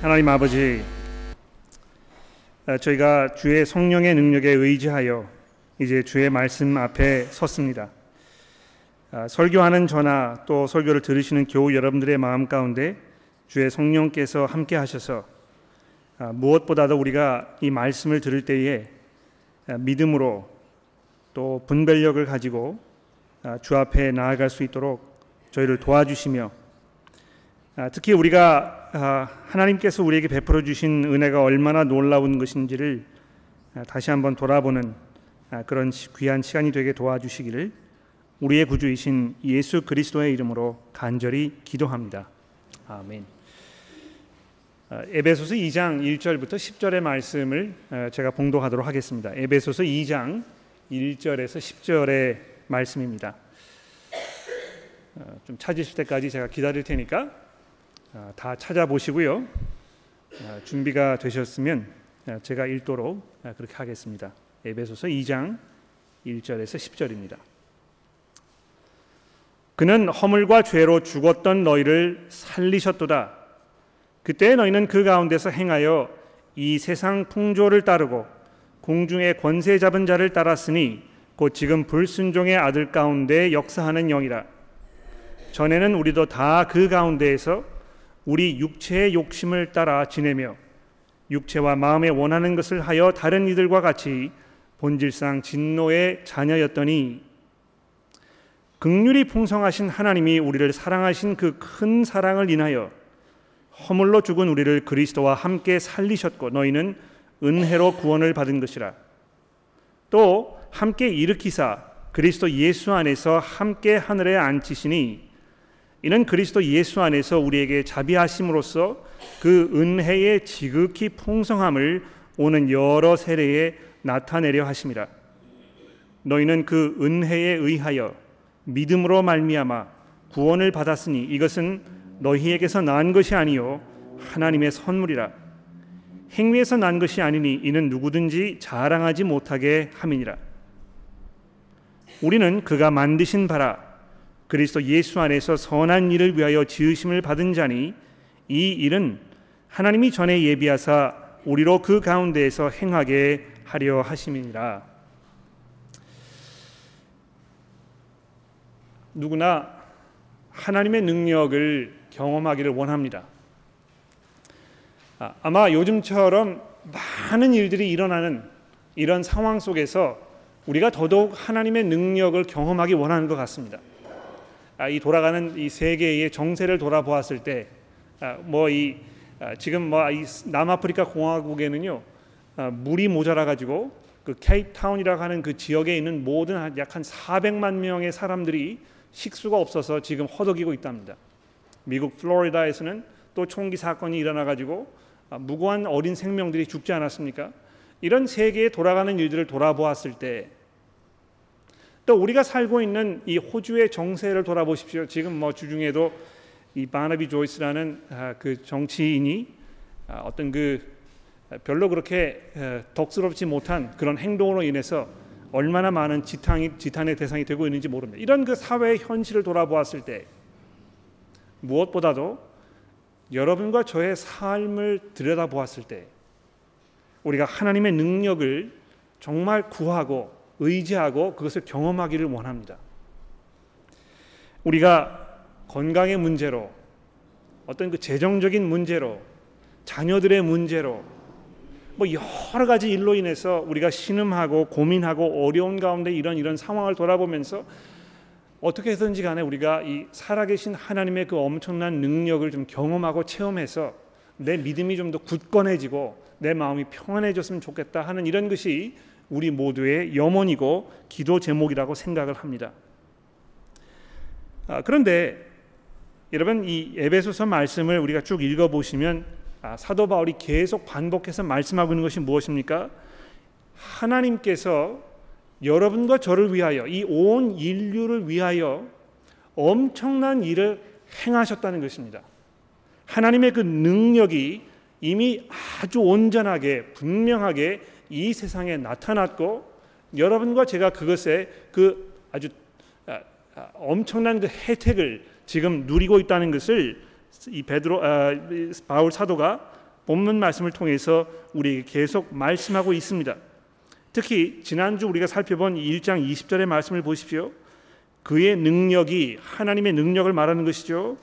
하나님 아버지, 아, 저희가 주의 성령의 능력에 의지하여 이제 주의 말씀 앞에 섰습니다. 아, 설교하는 저나 또 설교를 들으시는 교우 여러분들의 마음 가운데 주의 성령께서 함께 하셔서 아, 무엇보다도 우리가 이 말씀을 들을 때에 믿음으로 또 분별력을 가지고 주 앞에 나아갈 수 있도록 저희를 도와주시며 아, 특히 우리가 아, 하나님께서 우리에게 베풀어 주신 은혜가 얼마나 놀라운 것인지를 아, 다시 한번 돌아보는 그런 귀한 시간이 되게 도와주시기를 우리의 구주이신 예수 그리스도의 이름으로 간절히 기도합니다. 아멘. 에베소서 2장 1절부터 10절의 말씀을 제가 봉독하도록 하겠습니다. 에베소서 2장 1절에서 10절의 말씀입니다. 좀 찾으실 때까지 제가 기다릴 테니까 아, 다 찾아보시고요. 아, 준비가 되셨으면 아, 제가 읽도록 그렇게 하겠습니다. 에베소서 2장 1절에서 10절입니다. 그는 허물과 죄로 죽었던 너희를 살리셨도다. 그때 너희는 그 가운데서 행하여 이 세상 풍조를 따르고 공중의 권세 잡은 자를 따랐으니 곧 지금 불순종의 아들 가운데 역사하는 영이라. 전에는 우리도 다 그 가운데에서 우리 육체의 욕심을 따라 지내며 육체와 마음에 원하는 것을 하여 다른 이들과 같이 본질상 진노의 자녀였더니 극률이 풍성하신 하나님이 우리를 사랑하신 그 큰 사랑을 인하여 허물로 죽은 우리를 그리스도와 함께 살리셨고 너희는 은혜로 구원을 받은 것이라. 또 함께 일으키사 그리스도 예수 안에서 함께 하늘에 앉히시니 이는 그리스도 예수 안에서 우리에게 자비하심으로써 그 은혜의 지극히 풍성함을 오는 여러 세례에 나타내려 하심이라. 너희는 그 은혜에 의하여 믿음으로 말미암아 구원을 받았으니 이것은 너희에게서 난 것이 아니요 하나님의 선물이라. 행위에서 난 것이 아니니 이는 누구든지 자랑하지 못하게 함이니라. 우리는 그가 만드신 바라 그리스도 예수 안에서 선한 일을 위하여 지으심을 받은 자니 이 일은 하나님이 전에 예비하사 우리로 그 가운데에서 행하게 하려 하심이니라. 누구나 하나님의 능력을 경험하기를 원합니다. 아, 아마 요즘처럼 많은 일들이 일어나는 이런 상황 속에서 우리가 더더욱 하나님의 능력을 경험하기 원하는 것 같습니다. 아, 이 돌아가는 이 세계의 정세를 돌아보았을 때 뭐이 아, 지금 뭐 이 남아프리카 공화국에는요 물이 모자라 가지고 그 케이프타운이라고 하는 그 지역에 있는 모든 약 한 400만 명의 사람들이 식수가 없어서 지금 허덕이고 있답니다. 미국 플로리다에서는 또 총기 사건이 일어나 가지고 아, 무고한 어린 생명들이 죽지 않았습니까? 이런 세계에 돌아가는 일들을 돌아보았을 때 또 우리가 살고 있는 이 호주의 정세를 돌아보십시오. 지금 뭐 주중에도 이 바나비 조이스라는 아, 그 정치인이 아, 어떤 그 별로 그렇게 덕스럽지 못한 그런 행동으로 인해서 얼마나 많은 지탄이 지탄의 대상이 되고 있는지 모릅니다. 이런 그 사회의 현실을 돌아보았을 때 무엇보다도 여러분과 저의 삶을 들여다보았을 때 우리가 하나님의 능력을 정말 구하고 의지하고 그것을 경험하기를 원합니다. 우리가 건강의 문제로 어떤 그 재정적인 문제로 자녀들의 문제로 뭐 여러 가지 일로 인해서 우리가 신음하고 고민하고 어려운 가운데 이런 이런 상황을 돌아보면서 어떻게 해서든지 간에 우리가 이 살아계신 하나님의 그 엄청난 능력을 좀 경험하고 체험해서 내 믿음이 좀 더 굳건해지고 내 마음이 평안해졌으면 좋겠다 하는 이런 것이 우리 모두의 염원이고 기도 제목이라고 생각을 합니다. 아, 그런데 여러분 이 에베소서 말씀을 우리가 쭉 읽어 보시면 아, 사도 바울이 계속 반복해서 말씀하고 있는 것이 무엇입니까? 하나님께서 여러분과 저를 위하여 이 온 인류를 위하여 엄청난 일을 행하셨다는 것입니다. 하나님의 그 능력이 이미 아주 온전하게 분명하게 이 세상에 나타났고 여러분과 제가 그것에 그 아주 아, 아, 엄청난 그 혜택을 지금 누리고 있다는 것을 이 베드로 아, 바울 사도가 본문 말씀을 통해서 우리에게 계속 말씀하고 있습니다. 특히 지난주 우리가 살펴본 1장 20절의 말씀을 보십시오. 그의 능력이 하나님의 능력을 말하는 것이죠.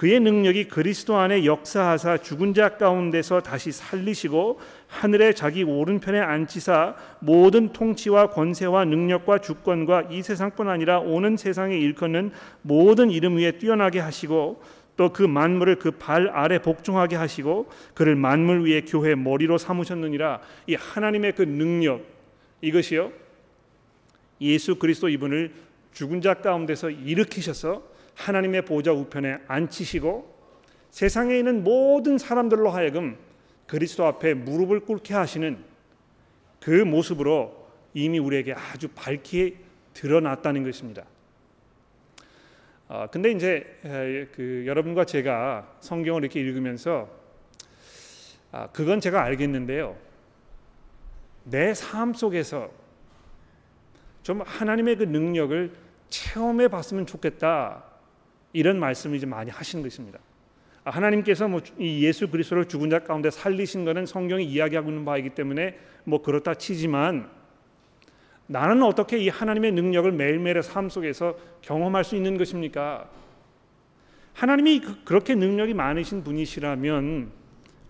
그의 능력이 그리스도 안에 역사하사 죽은 자 가운데서 다시 살리시고 하늘에 자기 오른편에 앉히사 모든 통치와 권세와 능력과 주권과 이 세상뿐 아니라 오는 세상에 일컫는 모든 이름 위에 뛰어나게 하시고 또 그 만물을 그 발 아래 복종하게 하시고 그를 만물 위에 교회 머리로 삼으셨느니라. 이 하나님의 그 능력 이것이요. 예수 그리스도 이분을 죽은 자 가운데서 일으키셔서 하나님의 보좌 우편에 앉히시고 세상에 있는 모든 사람들로 하여금 그리스도 앞에 무릎을 꿇게 하시는 그 모습으로 이미 우리에게 아주 밝게 드러났다는 것입니다. 아, 근데 이제 그 여러분과 제가 성경을 이렇게 읽으면서 아, 그건 제가 알겠는데요. 내 삶 속에서 좀 하나님의 그 능력을 체험해 봤으면 좋겠다. 이런 말씀을 이제 많이 하시는 것입니다. 아, 하나님께서 뭐 예수 그리스도를 죽은 자 가운데 살리신 것은 성경이 이야기하고 있는 바이기 때문에 뭐 그렇다 치지만 나는 어떻게 이 하나님의 능력을 매일매일의 삶 속에서 경험할 수 있는 것입니까? 하나님이 그, 그렇게 능력이 많으신 분이시라면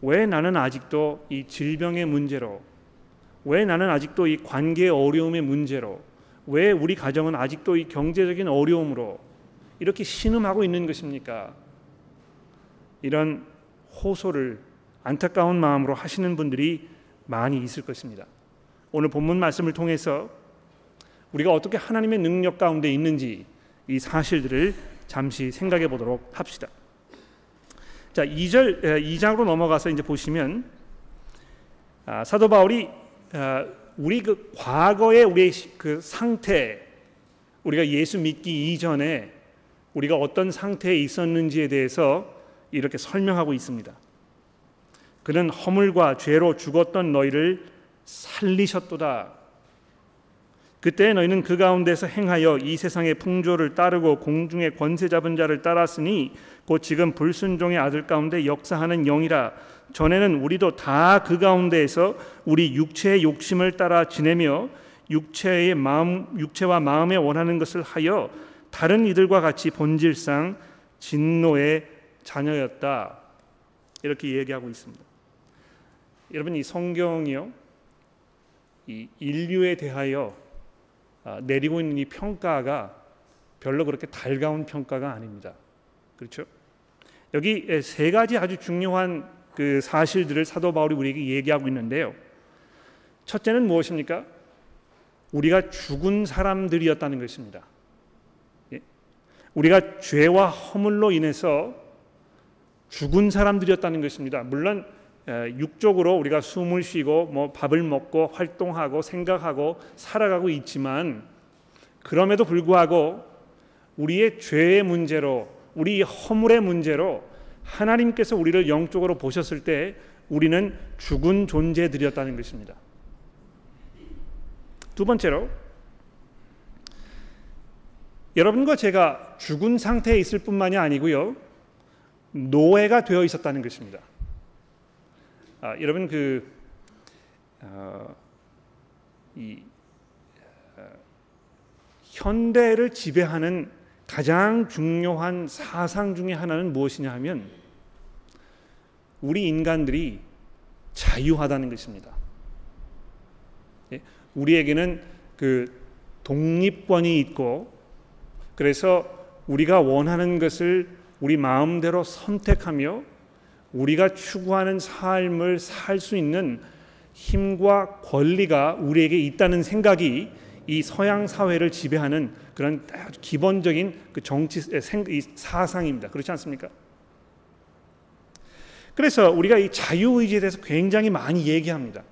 왜 나는 아직도 이 질병의 문제로 왜 나는 아직도 이 관계 어려움의 문제로 왜 우리 가정은 아직도 이 경제적인 어려움으로 이렇게 신음하고 있는 것입니까? 이런 호소를 안타까운 마음으로 하시는 분들이 많이 있을 것입니다. 오늘 본문 말씀을 통해서 우리가 어떻게 하나님의 능력 가운데 있는지 이 사실들을 잠시 생각해 보도록 합시다. 자, 2절 2장으로 넘어가서 이제 보시면 아, 사도 바울이 아, 우리 그 과거의 우리의 그 상태 우리가 예수 믿기 이전에 우리가 어떤 상태에 있었는지에 대해서 이렇게 설명하고 있습니다. 그는 허물과 죄로 죽었던 너희를 살리셨도다. 그때 너희는 그 가운데서 행하여 이 세상의 풍조를 따르고 공중의 권세 잡은 자를 따랐으니 곧 지금 불순종의 아들 가운데 역사하는 영이라 전에는 우리도 다 그 가운데에서 우리 육체의 욕심을 따라 지내며 육체의 마음 육체와 마음에 원하는 것을 하여 다른 이들과 같이 본질상 진노의 자녀였다. 이렇게 얘기하고 있습니다. 여러분 이 성경이요. 이 인류에 대하여 아, 내리고 있는 이 평가가 별로 그렇게 달가운 평가가 아닙니다. 그렇죠? 여기 세 가지 아주 중요한 그 사실들을 사도 바울이 우리에게 얘기하고 있는데요. 첫째는 무엇입니까? 우리가 죽은 사람들이었다는 것입니다. 우리가 죄와 허물로 인해서 죽은 사람들이었다는 것입니다. 물론 육적으로 우리가 숨을 쉬고 뭐 밥을 먹고 활동하고 생각하고 살아가고 있지만 그럼에도 불구하고 우리의 죄의 문제로 우리 허물의 문제로 하나님께서 우리를 영적으로 보셨을 때 우리는 죽은 존재들이었다는 것입니다. 두 번째로 여러분과 제가 죽은 상태에 있을 뿐만이 아니고요. 노예가 되어 있었다는 것입니다. 아, 여러분 그 어, 이, 어, 현대를 지배하는 가장 중요한 사상 중의 하나는 무엇이냐 하면 우리 인간들이 자유하다는 것입니다. 예? 우리에게는 그 독립권이 있고 그래서 우리가 원하는 것을 우리 마음대로 선택하며 우리가 추구하는 삶을 살 수 있는 힘과 권리가 우리에게 있다는 생각이 이 서양 사회를 지배하는 그런 기본적인 그 정치 사상입니다. 그렇지 않습니까? 그래서 우리가 이 자유 의지에 대해서 굉장히 많이 얘기합니다.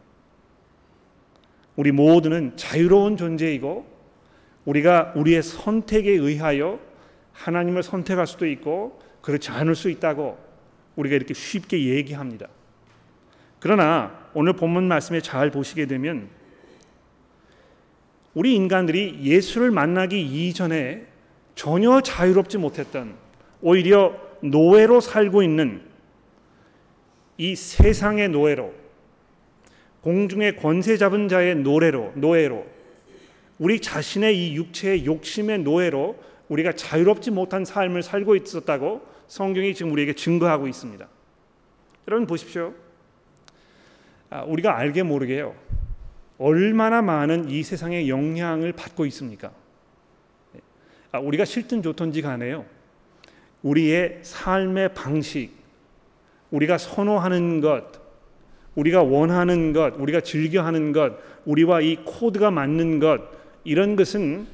우리 모두는 자유로운 존재이고 우리가 우리의 선택에 의하여 하나님을 선택할 수도 있고 그렇지 않을 수 있다고 우리가 이렇게 쉽게 얘기합니다. 그러나 오늘 본문 말씀에 잘 보시게 되면 우리 인간들이 예수를 만나기 이전에 전혀 자유롭지 못했던 오히려 노예로 살고 있는 이 세상의 노예로 공중의 권세 잡은 자의 노래로 노예로 우리 자신의 이 육체의 욕심의 노예로 우리가 자유롭지 못한 삶을 살고 있었다고 성경이 지금 우리에게 증거하고 있습니다. 여러분 보십시오. 아, 우리가 알게 모르게요. 얼마나 많은 이 세상의 영향을 받고 있습니까? 아, 우리가 싫든 좋든지 간에요. 우리의 삶의 방식, 우리가 선호하는 것, 우리가 원하는 것, 우리가 즐겨하는 것, 우리와 이 코드가 맞는 것 이런 것은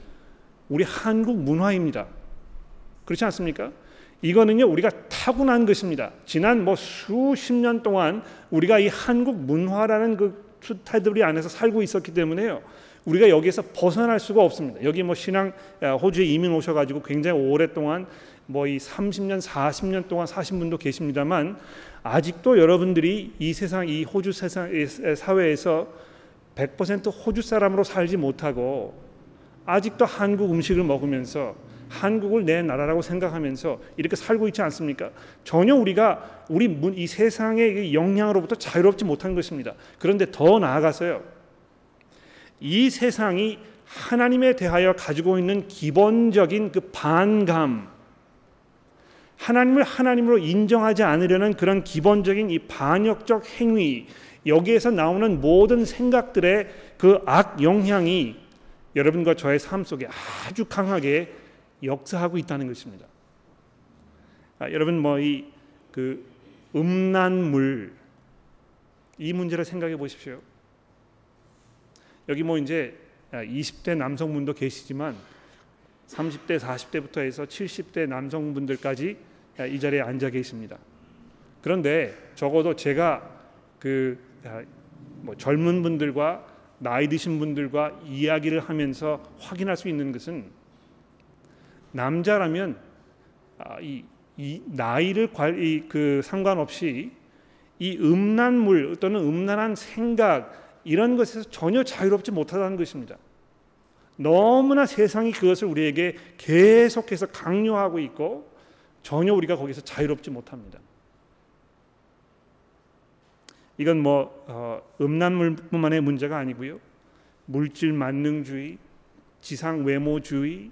우리 한국 문화입니다. 그렇지 않습니까? 이거는요 우리가 타고난 것입니다. 지난 뭐 수십 년 동안 우리가 이 한국 문화라는 그 테두리 안에서 살고 있었기 때문에요. 우리가 여기에서 벗어날 수가 없습니다. 여기 뭐 신앙 호주에 이민 오셔가지고 굉장히 오랫동안 뭐 이 30년, 40년 동안 사신 분도 계십니다만 아직도 여러분들이 이 세상 이 호주 세상 사회에서 100% 호주 사람으로 살지 못하고 아직도 한국 음식을 먹으면서 한국을 내 나라라고 생각하면서 이렇게 살고 있지 않습니까? 전혀 우리가 우리 이 세상의 영향으로부터 자유롭지 못한 것입니다. 그런데 더 나아가서요. 이 세상이 하나님에 대하여 가지고 있는 기본적인 그 반감, 하나님을 하나님으로 인정하지 않으려는 그런 기본적인 이 반역적 행위, 여기에서 나오는 모든 생각들의 그 악 영향이 여러분과 저의 삶 속에 아주 강하게 역사하고 있다는 것입니다. 아, 여러분 뭐 이 그 음란물 이 문제를 생각해 보십시오. 여기 뭐 이제 20대 아, 남성분도 계시지만 30대 40대부터 해서 70대 남성분들까지 아, 이 자리에 앉아 계십니다. 그런데 적어도 제가 그 뭐 젊은 분들과 나이 드신 분들과 이야기를 하면서 확인할 수 있는 것은 남자라면 아, 이, 이 나이를 관리 그 상관없이 이 음란물 또는 음란한 생각 이런 것에서 전혀 자유롭지 못하다는 것입니다. 너무나 세상이 그것을 우리에게 계속해서 강요하고 있고 전혀 우리가 거기서 자유롭지 못합니다. 이건 뭐 어, 음란물뿐만의 문제가 아니고요. 물질 만능주의, 지상 외모주의,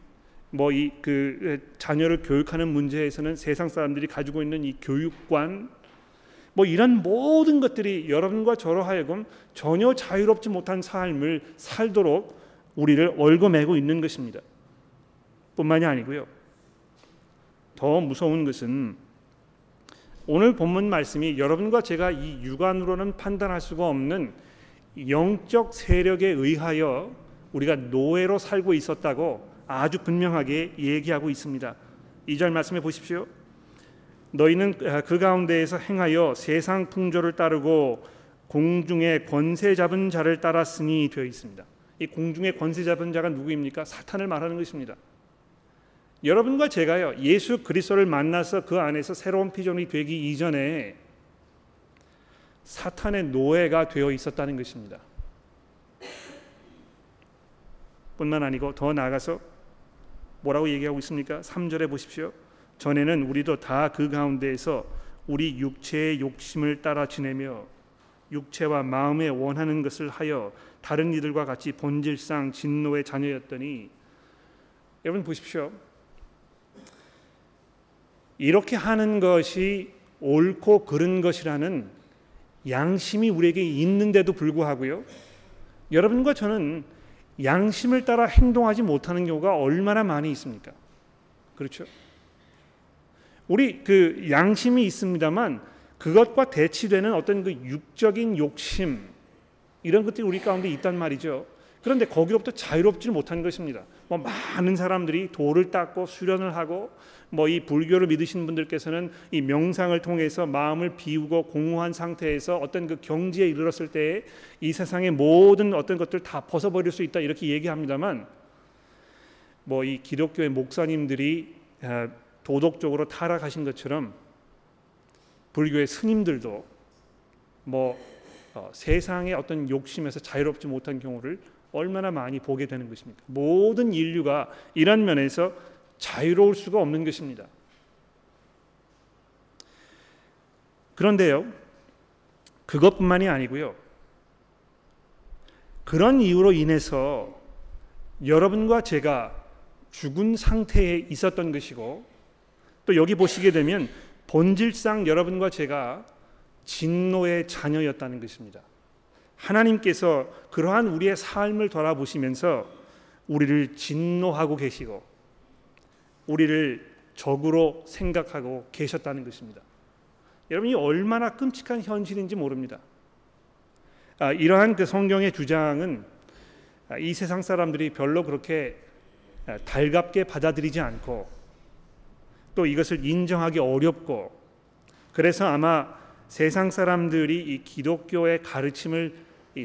뭐 이 그 자녀를 교육하는 문제에서는 세상 사람들이 가지고 있는 이 교육관 뭐 이런 모든 것들이 여러분과 저로 하여금 전혀 자유롭지 못한 삶을 살도록 우리를 얽어매고 있는 것입니다. 뿐만이 아니고요. 더 무서운 것은 오늘 본문 말씀이 여러분과 제가 이 육안으로는 판단할 수가 없는 영적 세력에 의하여 우리가 노예로 살고 있었다고 아주 분명하게 얘기하고 있습니다. 2절 말씀해 보십시오. 너희는 그 가운데에서 행하여 세상 풍조를 따르고 공중의 권세 잡은 자를 따랐으니 되어 있습니다. 이 공중의 권세 잡은 자가 누구입니까? 사탄을 말하는 것입니다. 여러분과 제가요 예수 그리스도를 만나서 그 안에서 새로운 피조물이 되기 이전에 사탄의 노예가 되어 있었다는 것입니다. 뿐만 아니고 더 나아가서 뭐라고 얘기하고 있습니까? 3절에 보십시오. 전에는 우리도 다 그 가운데에서 우리 육체의 욕심을 따라 지내며 육체와 마음에 원하는 것을 하여 다른 이들과 같이 본질상 진노의 자녀였더니 여러분 보십시오. 이렇게 하는 것이 옳고 그른 것이라는 양심이 우리에게 있는데도 불구하고요. 여러분과 저는 양심을 따라 행동하지 못하는 경우가 얼마나 많이 있습니까? 그렇죠? 우리 그 양심이 있습니다만 그것과 대치되는 어떤 그 육적인 욕심 이런 것들이 우리 가운데 있단 말이죠. 그런데 거기로부터 자유롭지는 못한 것입니다. 뭐 많은 사람들이 돌을 닦고 수련을 하고 뭐 이 불교를 믿으신 분들께서는 이 명상을 통해서 마음을 비우고 공허한 상태에서 어떤 그 경지에 이르렀을 때이 세상의 모든 어떤 것들 다 벗어버릴 수 있다 이렇게 얘기합니다만 뭐 이 기독교의 목사님들이 아, 도덕적으로 타락하신 것처럼 불교의 스님들도 뭐 어, 세상의 어떤 욕심에서 자유롭지 못한 경우를 얼마나 많이 보게 되는 것입니까? 모든 인류가 이런 면에서 자유로울 수가 없는 것입니다. 그런데요, 그것뿐만이 아니고요. 그런 이유로 인해서 여러분과 제가 죽은 상태에 있었던 것이고 또 여기 보시게 되면 본질상 여러분과 제가 진노의 자녀였다는 것입니다. 하나님께서 그러한 우리의 삶을 돌아보시면서 우리를 진노하고 계시고 우리를 적으로 생각하고 계셨다는 것입니다. 여러분이 얼마나 끔찍한 현실인지 모릅니다. 아, 이러한 그 성경의 주장은 아, 이 세상 사람들이 별로 그렇게 아, 달갑게 받아들이지 않고 또 이것을 인정하기 어렵고 그래서 아마 세상 사람들이 이 기독교의 가르침을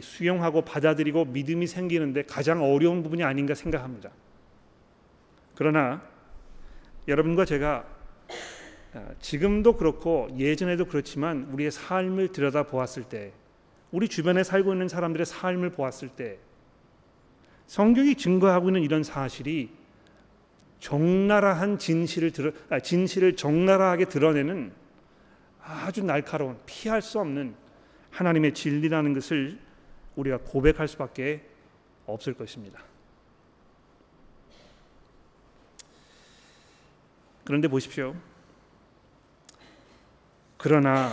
수용하고 받아들이고 믿음이 생기는데 가장 어려운 부분이 아닌가 생각합니다. 그러나 여러분과 제가 지금도 그렇고 예전에도 그렇지만 우리의 삶을 들여다 보았을 때 우리 주변에 살고 있는 사람들의 삶을 보았을 때 성경이 증거하고 있는 이런 사실이 적나라한 진실을 드러, 아, 진실을 적나라하게 드러내는 아주 날카로운 피할 수 없는 하나님의 진리라는 것을 우리가 고백할 수밖에 없을 것입니다. 그런데 보십시오. 그러나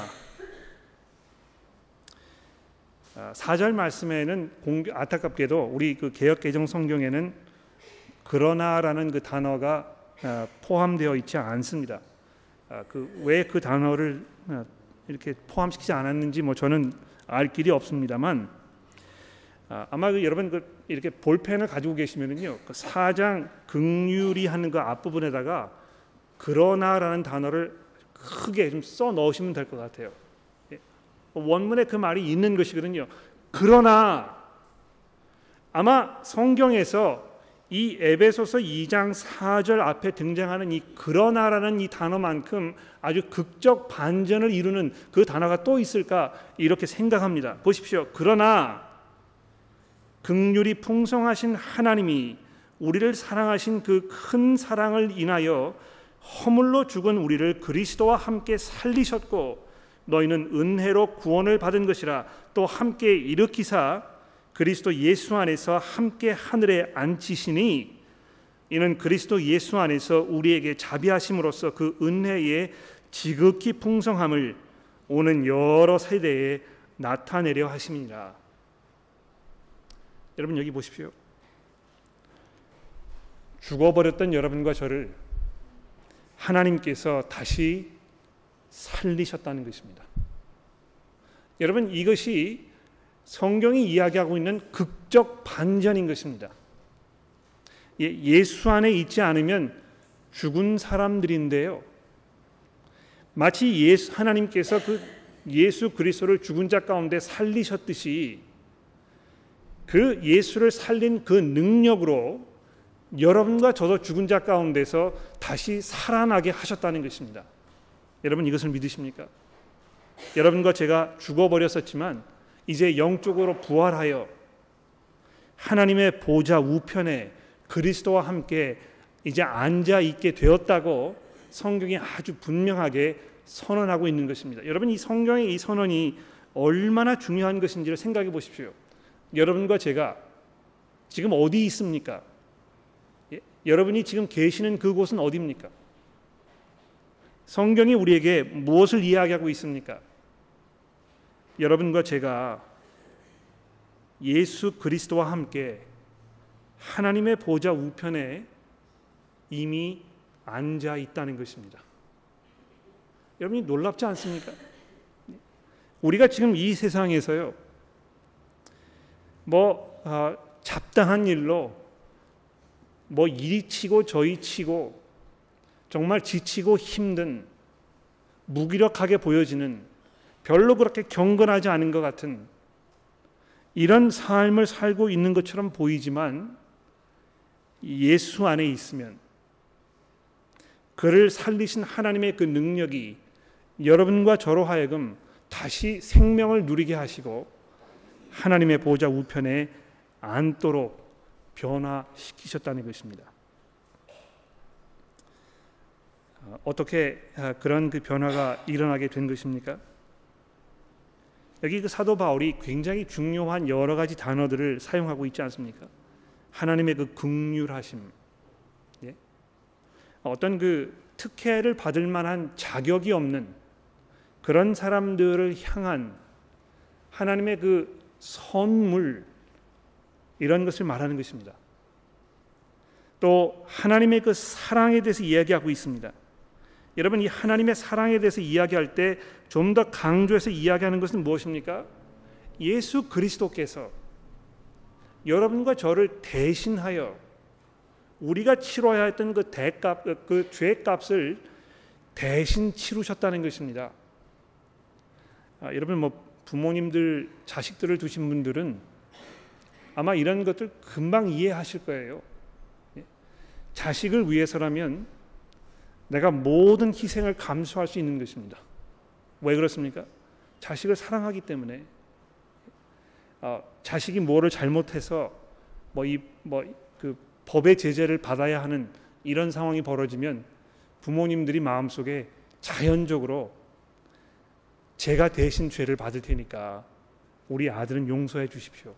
4절 아, 말씀에는 공, 안타깝게도 우리 그 개역 개정 성경에는 그러나라는 그 단어가 아, 포함되어 있지 않습니다. 아, 그왜그 그 단어를 이렇게 포함시키지 않았는지 뭐 저는 알 길이 없습니다만 아마 그 여러분 그 이렇게 볼펜을 가지고 계시면은요 그 사장 극률이 하는 그 앞부분에다가 그러나라는 단어를 크게 좀 써 넣으시면 될 것 같아요. 원문에 그 말이 있는 것이거든요. 그러나 아마 성경에서 이 에베소서 2장 4절 앞에 등장하는 이 그러나라는 이 단어만큼 아주 극적 반전을 이루는 그 단어가 또 있을까 이렇게 생각합니다. 보십시오. 그러나 극률이 풍성하신 하나님이 우리를 사랑하신 그 큰 사랑을 인하여 허물로 죽은 우리를 그리스도와 함께 살리셨고 너희는 은혜로 구원을 받은 것이라 또 함께 일으키사 그리스도 예수 안에서 함께 하늘에 앉히시니 이는 그리스도 예수 안에서 우리에게 자비하심으로써 그 은혜의 지극히 풍성함을 오는 여러 세대에 나타내려 하심이니라. 여러분 여기 보십시오. 죽어버렸던 여러분과 저를 하나님께서 다시 살리셨다는 것입니다. 여러분 이것이 성경이 이야기하고 있는 극적 반전인 것입니다. 예, 예수 안에 있지 않으면 죽은 사람들인데요. 마치 예수 하나님께서 그 예수 그리스도를 죽은 자 가운데 살리셨듯이 그 예수를 살린 그 능력으로 여러분과 저도 죽은 자 가운데서 다시 살아나게 하셨다는 것입니다. 여러분 이것을 믿으십니까? 여러분과 제가 죽어버렸었지만 이제 영적으로 부활하여 하나님의 보좌 우편에 그리스도와 함께 이제 앉아 있게 되었다고 성경이 아주 분명하게 선언하고 있는 것입니다. 여러분 이 성경의 이 선언이 얼마나 중요한 것인지를 생각해 보십시오. 여러분과 제가 지금 어디 있습니까? 예? 여러분이 지금 계시는 그곳은 어디입니까? 성경이 우리에게 무엇을 이야기하고 있습니까? 여러분과 제가 예수 그리스도와 함께 하나님의 보좌 우편에 이미 앉아 있다는 것입니다. 여러분이 놀랍지 않습니까? 우리가 지금 이 세상에서요, 뭐 어, 잡다한 일로 뭐 이리 치고 저리 치고 정말 지치고 힘든 무기력하게 보여지는 별로 그렇게 경건하지 않은 것 같은 이런 삶을 살고 있는 것처럼 보이지만 예수 안에 있으면 그를 살리신 하나님의 그 능력이 여러분과 저로 하여금 다시 생명을 누리게 하시고 하나님의 보좌 우편에 앉도록 변화시키셨다는 것입니다. 어, 어떻게 아, 그런 그 변화가 일어나게 된 것입니까? 여기 그 사도 바울이 굉장히 중요한 여러 가지 단어들을 사용하고 있지 않습니까? 하나님의 그 극률하심, 예? 어떤 그 특혜를 받을 만한 자격이 없는 그런 사람들을 향한 하나님의 그 선물 이런 것을 말하는 것입니다. 또 하나님의 그 사랑에 대해서 이야기하고 있습니다. 여러분 이 하나님의 사랑에 대해서 이야기할 때 좀 더 강조해서 이야기하는 것은 무엇입니까? 예수 그리스도께서 여러분과 저를 대신하여 우리가 치러야 했던 그 대값 그 죄값을 대신 치르셨다는 것입니다. 아, 여러분 뭐 부모님들 자식들을 두신 분들은 아마 이런 것들 금방 이해하실 거예요. 예? 자식을 위해서라면 내가 모든 희생을 감수할 수 있는 것입니다. 왜 그렇습니까? 자식을 사랑하기 때문에 어, 자식이 뭐를 잘못해서 뭐 이 뭐 그 법의 제재를 받아야 하는 이런 상황이 벌어지면 부모님들이 마음속에 자연적으로 제가 대신 죄를 받을 테니까 우리 아들은 용서해 주십시오.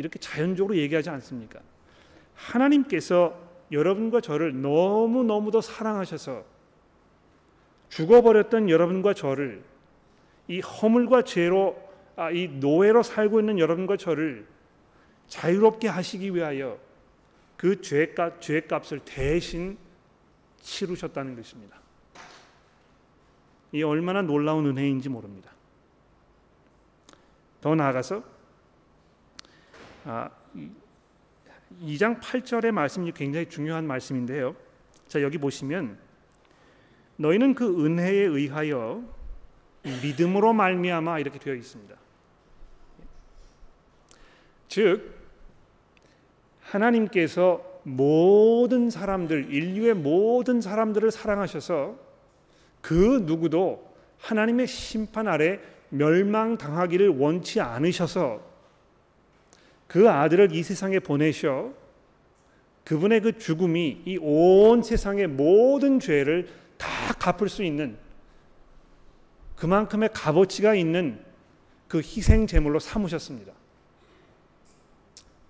이렇게 자연적으로 얘기하지 않습니까? 하나님께서 여러분과 저를 너무 너무도 사랑하셔서 죽어버렸던 여러분과 저를 이 허물과 죄로 아, 이 노예로 살고 있는 여러분과 저를 자유롭게 하시기 위하여 그 죄값 죄값을 대신 치르셨다는 것입니다. 이 얼마나 놀라운 은혜인지 모릅니다. 더 나아가서 아, 2장 8절의 말씀이 굉장히 중요한 말씀인데요. 자 여기 보시면 너희는 그 은혜에 의하여 믿음으로 말미암아 이렇게 되어 있습니다. 즉 하나님께서 모든 사람들 인류의 모든 사람들을 사랑하셔서 그 누구도 하나님의 심판 아래 멸망당하기를 원치 않으셔서 그 아들을 이 세상에 보내셔 그분의 그 죽음이 이 온 세상의 모든 죄를 다 갚을 수 있는 그만큼의 값어치가 있는 그 희생 제물로 삼으셨습니다.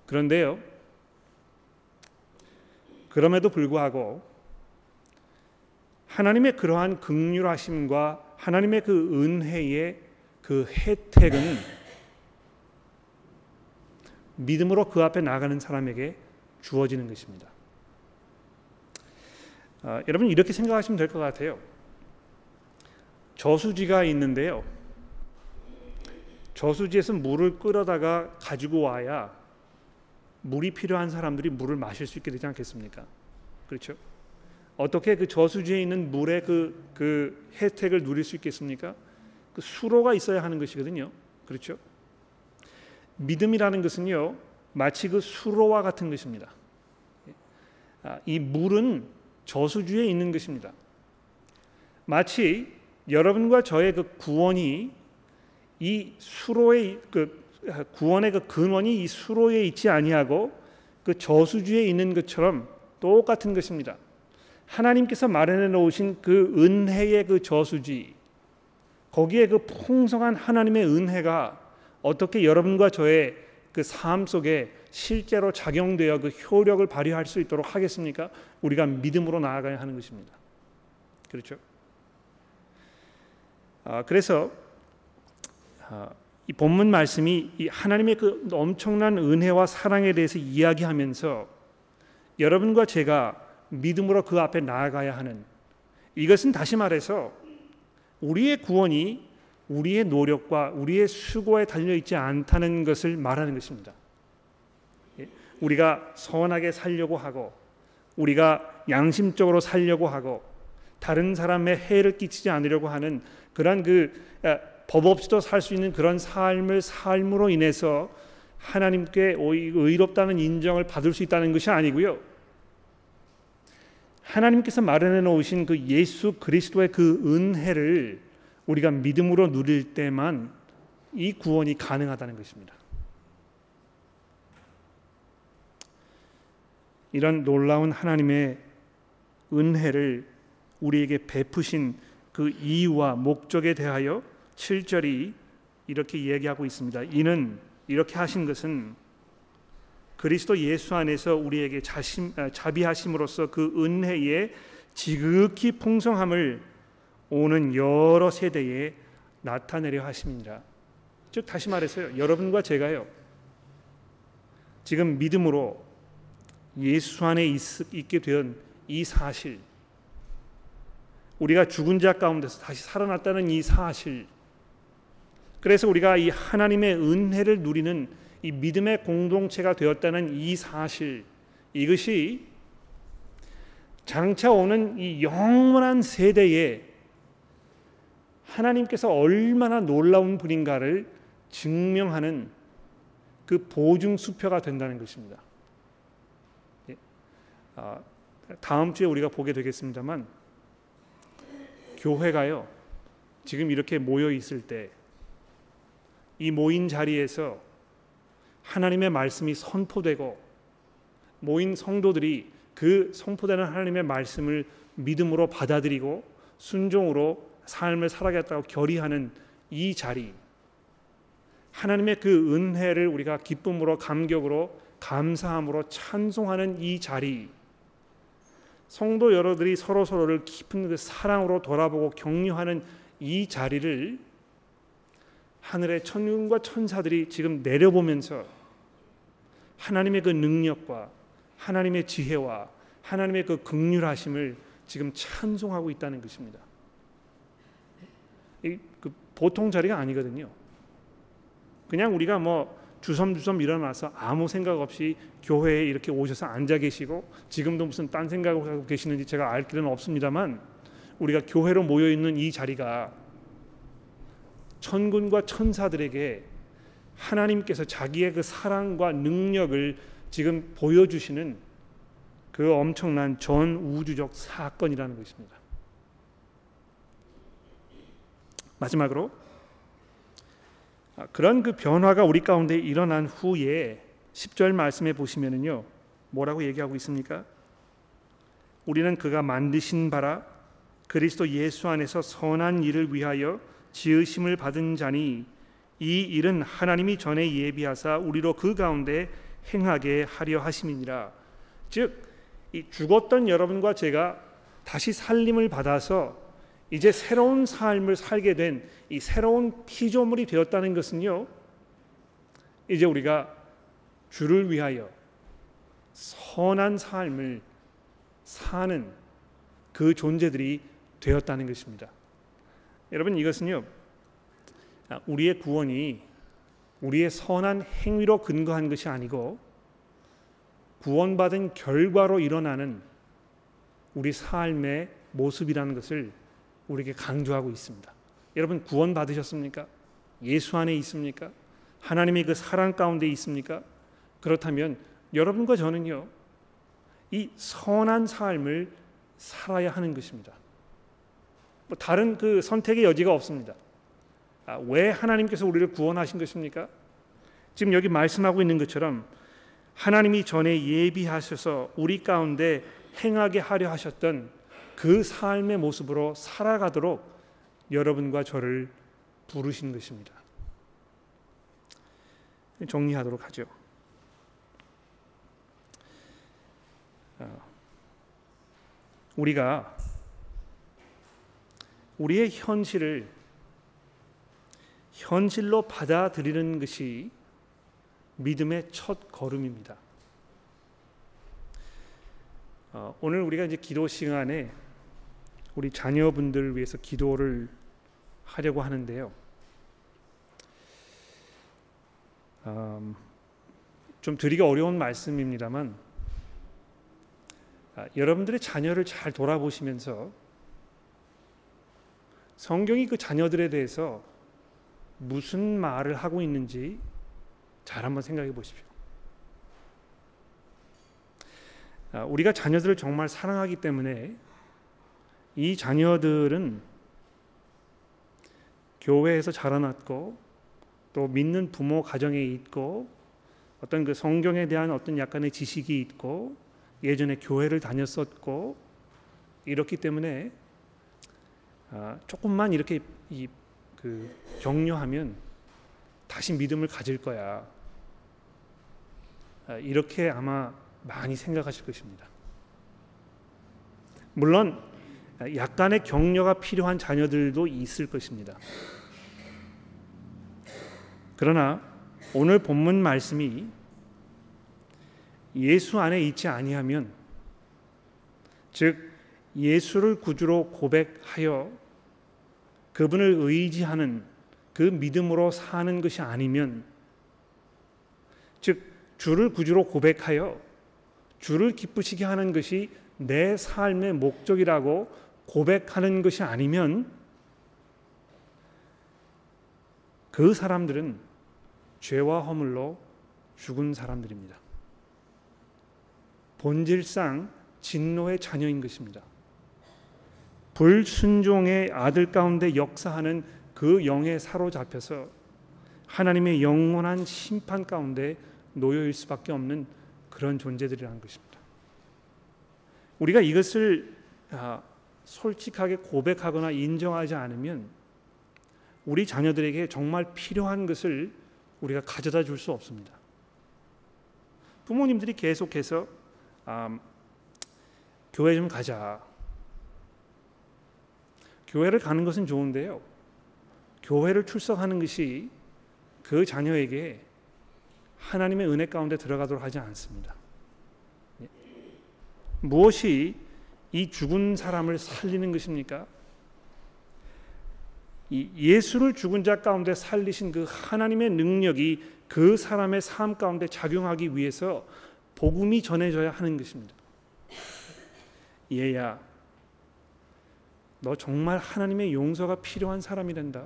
그런데요. 그럼에도 불구하고 하나님의 그러한 극률하심과 하나님의 그 은혜의 그 혜택은 믿음으로 그 앞에 나가는 사람에게 주어지는 것입니다. 아, 여러분 이렇게 생각하시면 될 것 같아요. 저수지가 있는데요. 저수지에서 물을 끌어다가 가지고 와야 물이 필요한 사람들이 물을 마실 수 있게 되지 않겠습니까? 그렇죠? 어떻게 그 저수지에 있는 물의 그, 그 혜택을 누릴 수 있겠습니까? 그 수로가 있어야 하는 것이거든요. 그렇죠? 믿음이라는 것은요, 마치 그 수로와 같은 것입니다. 아, 이 물은 저수지에 있는 것입니다. 마치 여러분과 저의 그 구원이 이 수로의 그 구원의 그 근원이 이 수로에 있지 아니하고 그 저수지에 있는 것처럼 똑같은 것입니다. 하나님께서 마련해 놓으신 그 은혜의 그 저수지 거기에 그 풍성한 하나님의 은혜가 어떻게 여러분과 저의 그 삶 속에 실제로 작용되어 그 효력을 발휘할 수 있도록 하겠습니까? 우리가 믿음으로 나아가야 하는 것입니다. 그렇죠? 아, 그래서 아, 이 본문 말씀이 이 하나님의 그 엄청난 은혜와 사랑에 대해서 이야기하면서 여러분과 제가 믿음으로 그 앞에 나아가야 하는 이것은 다시 말해서 우리의 구원이 우리의 노력과 우리의 수고에 달려 있지 않다는 것을 말하는 것입니다. 예, 우리가 선하게 살려고 하고 우리가 양심적으로 살려고 하고 다른 사람의 해를 끼치지 않으려고 하는 그런 그법 없이도 살 수 있는 그런 삶을 삶으로 인해서 하나님께 의롭다는 인정을 받을 수 있다는 것이 아니고요. 하나님께서 마련해 놓으신 그 예수 그리스도의 그 은혜를 우리가 믿음으로 누릴 때만 이 구원이 가능하다는 것입니다. 이런 놀라운 하나님의 은혜를 우리에게 베푸신 그 이유와 목적에 대하여 7절이 이렇게 이야기하고 있습니다. 이는 이렇게 하신 것은 그리스도 예수 안에서 우리에게 자심, 아, 자비하심으로써 그 은혜의 지극히 풍성함을 오는 여러 세대에 나타내려 하심이니라. 즉 다시 말해서요. 여러분과 제가요. 지금 믿음으로 예수 안에 있, 있게 된 이 사실 우리가 죽은 자 가운데서 다시 살아났다는 이 사실 그래서 우리가 이 하나님의 은혜를 누리는 이 믿음의 공동체가 되었다는 이 사실 이것이 장차 오는 이 영원한 세대에 하나님께서 얼마나 놀라운 분인가를 증명하는 그 보증 수표가 된다는 것입니다. 예. 아, 다음 주에 우리가 보게 되겠습니다만 교회가요 지금 이렇게 모여 있을 때 이 모인 자리에서 하나님의 말씀이 선포되고 모인 성도들이 그 선포되는 하나님의 말씀을 믿음으로 받아들이고 순종으로 삶을 살아가겠다고 결의하는 이 자리 하나님의 그 은혜를 우리가 기쁨으로 감격으로 감사함으로 찬송하는 이 자리 성도 여러들이 서로 서로를 깊은 그 사랑으로 돌아보고 격려하는 이 자리를 하늘의 천군과 천사들이 지금 내려보면서 하나님의 그 능력과 하나님의 지혜와 하나님의 그 극률하심을 지금 찬송하고 있다는 것입니다. 그 보통 자리가 아니거든요. 그냥 우리가 뭐 주섬주섬 일어나서 아무 생각 없이 교회에 이렇게 오셔서 앉아 계시고 지금도 무슨 딴 생각을 하고 계시는지 제가 알 길은 없습니다만 우리가 교회로 모여 있는 이 자리가 천군과 천사들에게 하나님께서 자기의 그 사랑과 능력을 지금 보여주시는 그 엄청난 전 우주적 사건이라는 것입니다. 마지막으로 아, 그런 그 변화가 우리 가운데 일어난 후에 10절 말씀에 보시면은요. 뭐라고 얘기하고 있습니까? 우리는 그가 만드신 바라 그리스도 예수 안에서 선한 일을 위하여 지으심을 받은 자니 이 일은 하나님이 전에 예비하사 우리로 그 가운데 행하게 하려 하심이니라. 즉이 죽었던 여러분과 제가 다시 살림을 받아서 이제 새로운 삶을 살게 된 이 새로운 피조물이 되었다는 것은요. 이제 우리가 주를 위하여 선한 삶을 사는 그 존재들이 되었다는 것입니다. 여러분 이것은요. 우리의 구원이 우리의 선한 행위로 근거한 것이 아니고 구원받은 결과로 일어나는 우리 삶의 모습이라는 것을 우리에게 강조하고 있습니다. 여러분 구원 받으셨습니까? 예수 안에 있습니까? 하나님의 그 사랑 가운데 있습니까? 그렇다면 여러분과 저는요 이 선한 삶을 살아야 하는 것입니다. 뭐 다른 그 선택의 여지가 없습니다. 아, 왜 하나님께서 우리를 구원하신 것입니까? 지금 여기 말씀하고 있는 것처럼 하나님이 전에 예비하셔서 우리 가운데 행하게 하려 하셨던 그 삶의 모습으로 살아가도록 여러분과 저를 부르신 것입니다. 정리하도록 하죠. 어, 우리가 우리의 현실을 현실로 받아들이는 것이 믿음의 첫 걸음입니다. 어, 오늘 우리가 이제 기도 시간에 우리 자녀분들을 위해서 기도를 하려고 하는데요. 음, 좀 드리기 어려운 말씀입니다만 아, 여러분들의 자녀를 잘 돌아보시면서 성경이 그 자녀들에 대해서 무슨 말을 하고 있는지 잘 한번 생각해 보십시오. 아, 우리가 자녀들을 정말 사랑하기 때문에 이 자녀들은 교회에서 자라났고 또 믿는 부모 가정에 있고 어떤 그 성경에 대한 어떤 약간의 지식이 있고 예전에 교회를 다녔었고 이렇기 때문에 아, 조금만 이렇게 이 그 격려하면 다시 믿음을 가질 거야. 아, 이렇게 아마 많이 생각하실 것입니다. 물론 약간의 격려가 필요한 자녀들도 있을 것입니다. 그러나 오늘 본문 말씀이 예수 안에 있지 아니하면 즉 예수를 구주로 고백하여 그분을 의지하는 그 믿음으로 사는 것이 아니면 즉 주를 구주로 고백하여 주를 기쁘시게 하는 것이 내 삶의 목적이라고 고백하는 것이 아니면 그 사람들은 죄와 허물로 죽은 사람들입니다. 본질상 진노의 자녀인 것입니다. 불순종의 아들 가운데 역사하는 그 영에 사로잡혀서 하나님의 영원한 심판 가운데 놓여일 수밖에 없는 그런 존재들이라는 것입니다. 우리가 이것을 아, 솔직하게 고백하거나 인정하지 않으면 우리 자녀들에게 정말 필요한 것을 우리가 가져다 줄 수 없습니다. 부모님들이 계속해서 아, 교회 좀 가자. 교회를 가는 것은 좋은데요. 교회를 출석하는 것이 그 자녀에게 하나님의 은혜 가운데 들어가도록 하지 않습니다. 예. 무엇이 이 죽은 사람을 살리는 것입니까? 이 예수를 죽은 자 가운데 살리신 그 하나님의 능력이 그 사람의 삶 가운데 작용하기 위해서 복음이 전해져야 하는 것입니다. 얘야, 너 정말 하나님의 용서가 필요한 사람이 된다.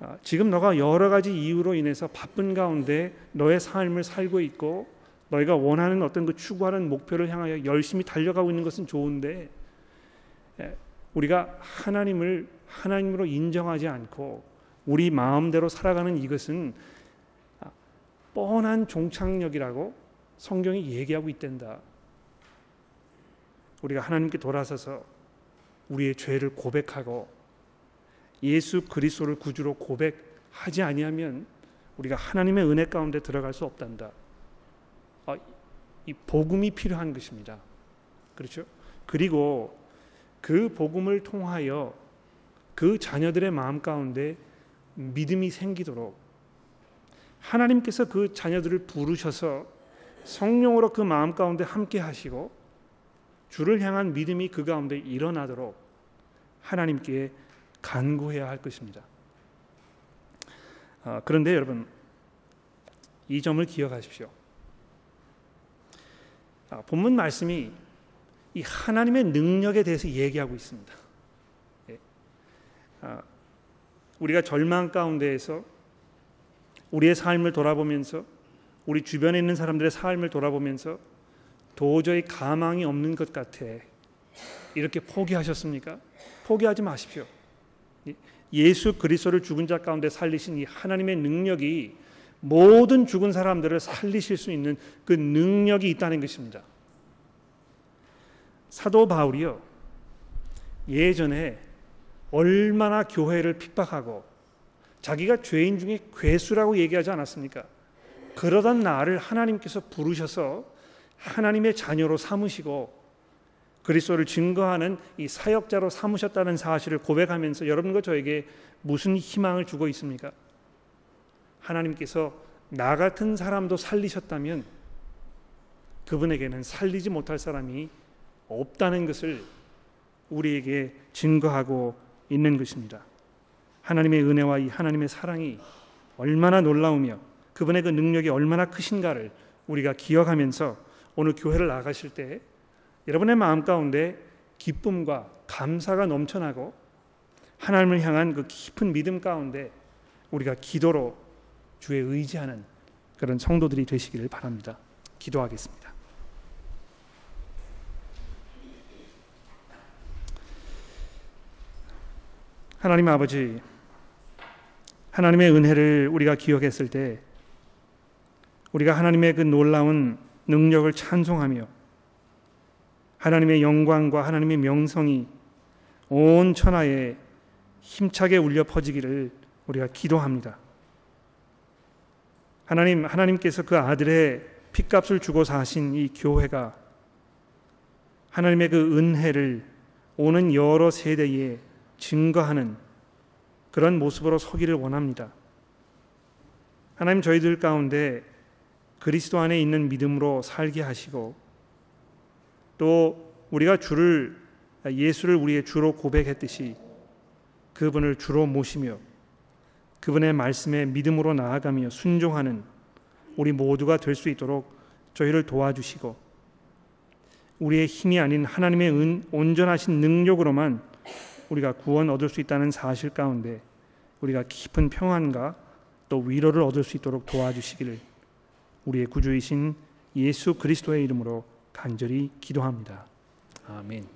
아, 지금 너가 여러 가지 이유로 인해서 바쁜 가운데 너의 삶을 살고 있고 너희가 원하는 어떤 그 추구하는 목표를 향하여 열심히 달려가고 있는 것은 좋은데 우리가 하나님을 하나님으로 인정하지 않고 우리 마음대로 살아가는 이것은 아, 뻔한 종착역이라고 성경이 얘기하고 있단다. 우리가 하나님께 돌아서서 우리의 죄를 고백하고 예수 그리스도를 구주로 고백하지 아니하면 우리가 하나님의 은혜 가운데 들어갈 수 없단다. 아, 이 복음이 필요한 것입니다. 그렇죠? 그리고 그 복음을 통하여 그 자녀들의 마음 가운데 믿음이 생기도록 하나님께서 그 자녀들을 부르셔서 성령으로 그 마음 가운데 함께 하시고 주를 향한 믿음이 그 가운데 일어나도록 하나님께 간구해야 할 것입니다. 아, 그런데 여러분 이 점을 기억하십시오. 아, 본문 말씀이 이 하나님의 능력에 대해서 얘기하고 있습니다. 예. 아, 우리가 절망 가운데에서 우리의 삶을 돌아보면서 우리 주변에 있는 사람들의 삶을 돌아보면서 도저히 가망이 없는 것 같아. 이렇게 포기하셨습니까? 포기하지 마십시오. 예수 그리스도를 죽은 자 가운데 살리신 이 하나님의 능력이 모든 죽은 사람들을 살리실 수 있는 그 능력이 있다는 것입니다. 사도 바울이요. 예전에 얼마나 교회를 핍박하고 자기가 죄인 중에 괴수라고 얘기하지 않았습니까? 그러던 나를 하나님께서 부르셔서 하나님의 자녀로 삼으시고 그리스도를 증거하는 이 사역자로 삼으셨다는 사실을 고백하면서 여러분과 저에게 무슨 희망을 주고 있습니까? 하나님께서 나 같은 사람도 살리셨다면 그분에게는 살리지 못할 사람이 없다는 것을 우리에게 증거하고 있는 것입니다. 하나님의 은혜와 이 하나님의 사랑이 얼마나 놀라우며 그분의 그 능력이 얼마나 크신가를 우리가 기억하면서 오늘 교회를 나가실 때 여러분의 마음 가운데 기쁨과 감사가 넘쳐나고 하나님을 향한 그 깊은 믿음 가운데 우리가 기도로 주에 의지하는 그런 성도들이 되시기를 바랍니다. 기도하겠습니다. 하나님 아버지, 하나님의 은혜를 우리가 기억했을 때 우리가 하나님의 그 놀라운 능력을 찬송하며 하나님의 영광과 하나님의 명성이 온 천하에 힘차게 울려 퍼지기를 우리가 기도합니다. 하나님 하나님께서 그 아들의 피값을 주고 사신 이 교회가 하나님의 그 은혜를 오는 여러 세대에 증거하는 그런 모습으로 서기를 원합니다. 하나님 저희들 가운데 그리스도 안에 있는 믿음으로 살게 하시고 또 우리가 주를 예수를 우리의 주로 고백했듯이 그분을 주로 모시며 그분의 말씀에 믿음으로 나아가며 순종하는 우리 모두가 될 수 있도록 저희를 도와주시고 우리의 힘이 아닌 하나님의 은, 온전하신 능력으로만 우리가 구원 얻을 수 있다는 사실 가운데 우리가 깊은 평안과 또 위로를 얻을 수 있도록 도와주시기를 우리의 구주이신 예수 그리스도의 이름으로 간절히 기도합니다. 아멘.